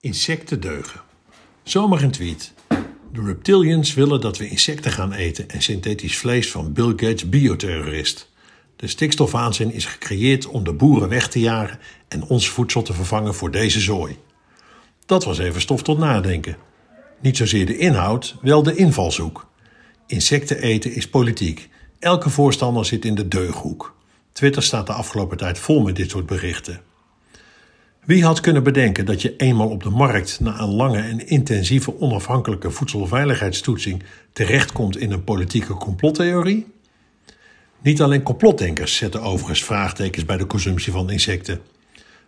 Insecten deugen. Zomaar een tweet. De reptilians willen dat we insecten gaan eten en synthetisch vlees van Bill Gates bioterrorist. De stikstofwaanzin is gecreëerd om de boeren weg te jagen en ons voedsel te vervangen voor deze zooi. Dat was even stof tot nadenken. Niet zozeer de inhoud, wel de invalshoek. Insecten eten is politiek. Elke voorstander zit in de deughoek. Twitter staat de afgelopen tijd vol met dit soort berichten. Wie had kunnen bedenken dat je eenmaal op de markt na een lange en intensieve onafhankelijke voedselveiligheidstoetsing terechtkomt in een politieke complottheorie? Niet alleen complotdenkers zetten overigens vraagtekens bij de consumptie van insecten.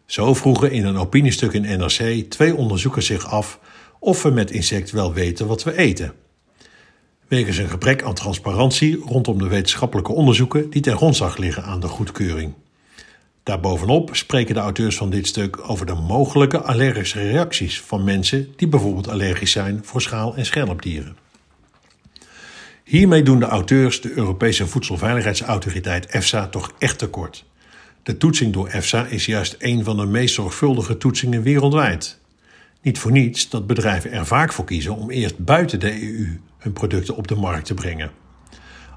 Zo vroegen in een opiniestuk in NRC twee onderzoekers zich af of we met insecten wel weten wat we eten. Wegens een gebrek aan transparantie rondom de wetenschappelijke onderzoeken die ten grondslag liggen aan de goedkeuring. Daarbovenop spreken de auteurs van dit stuk over de mogelijke allergische reacties van mensen die bijvoorbeeld allergisch zijn voor schaal- en schelpdieren. Hiermee doen de auteurs de Europese Voedselveiligheidsautoriteit EFSA toch echt tekort. De toetsing door EFSA is juist een van de meest zorgvuldige toetsingen wereldwijd. Niet voor niets dat bedrijven er vaak voor kiezen om eerst buiten de EU hun producten op de markt te brengen.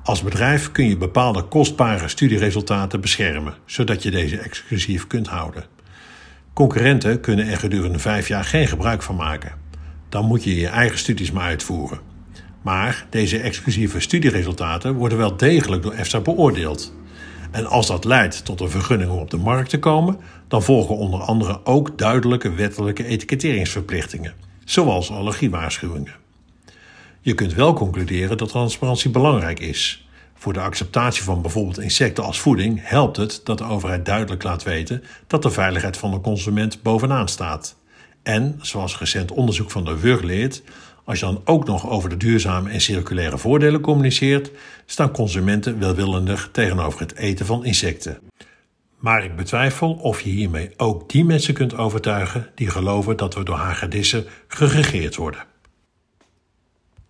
Als bedrijf kun je bepaalde kostbare studieresultaten beschermen, zodat je deze exclusief kunt houden. Concurrenten kunnen er gedurende vijf jaar geen gebruik van maken. Dan moet je je eigen studies maar uitvoeren. Maar deze exclusieve studieresultaten worden wel degelijk door EFSA beoordeeld. En als dat leidt tot een vergunning om op de markt te komen, dan volgen onder andere ook duidelijke wettelijke etiketteringsverplichtingen, zoals allergiewaarschuwingen. Je kunt wel concluderen dat transparantie belangrijk is. Voor de acceptatie van bijvoorbeeld insecten als voeding helpt het dat de overheid duidelijk laat weten dat de veiligheid van de consument bovenaan staat. En, zoals recent onderzoek van de WUR leert, als je dan ook nog over de duurzame en circulaire voordelen communiceert, staan consumenten welwillender tegenover het eten van insecten. Maar ik betwijfel of je hiermee ook die mensen kunt overtuigen die geloven dat we door hagedissen geregeerd worden.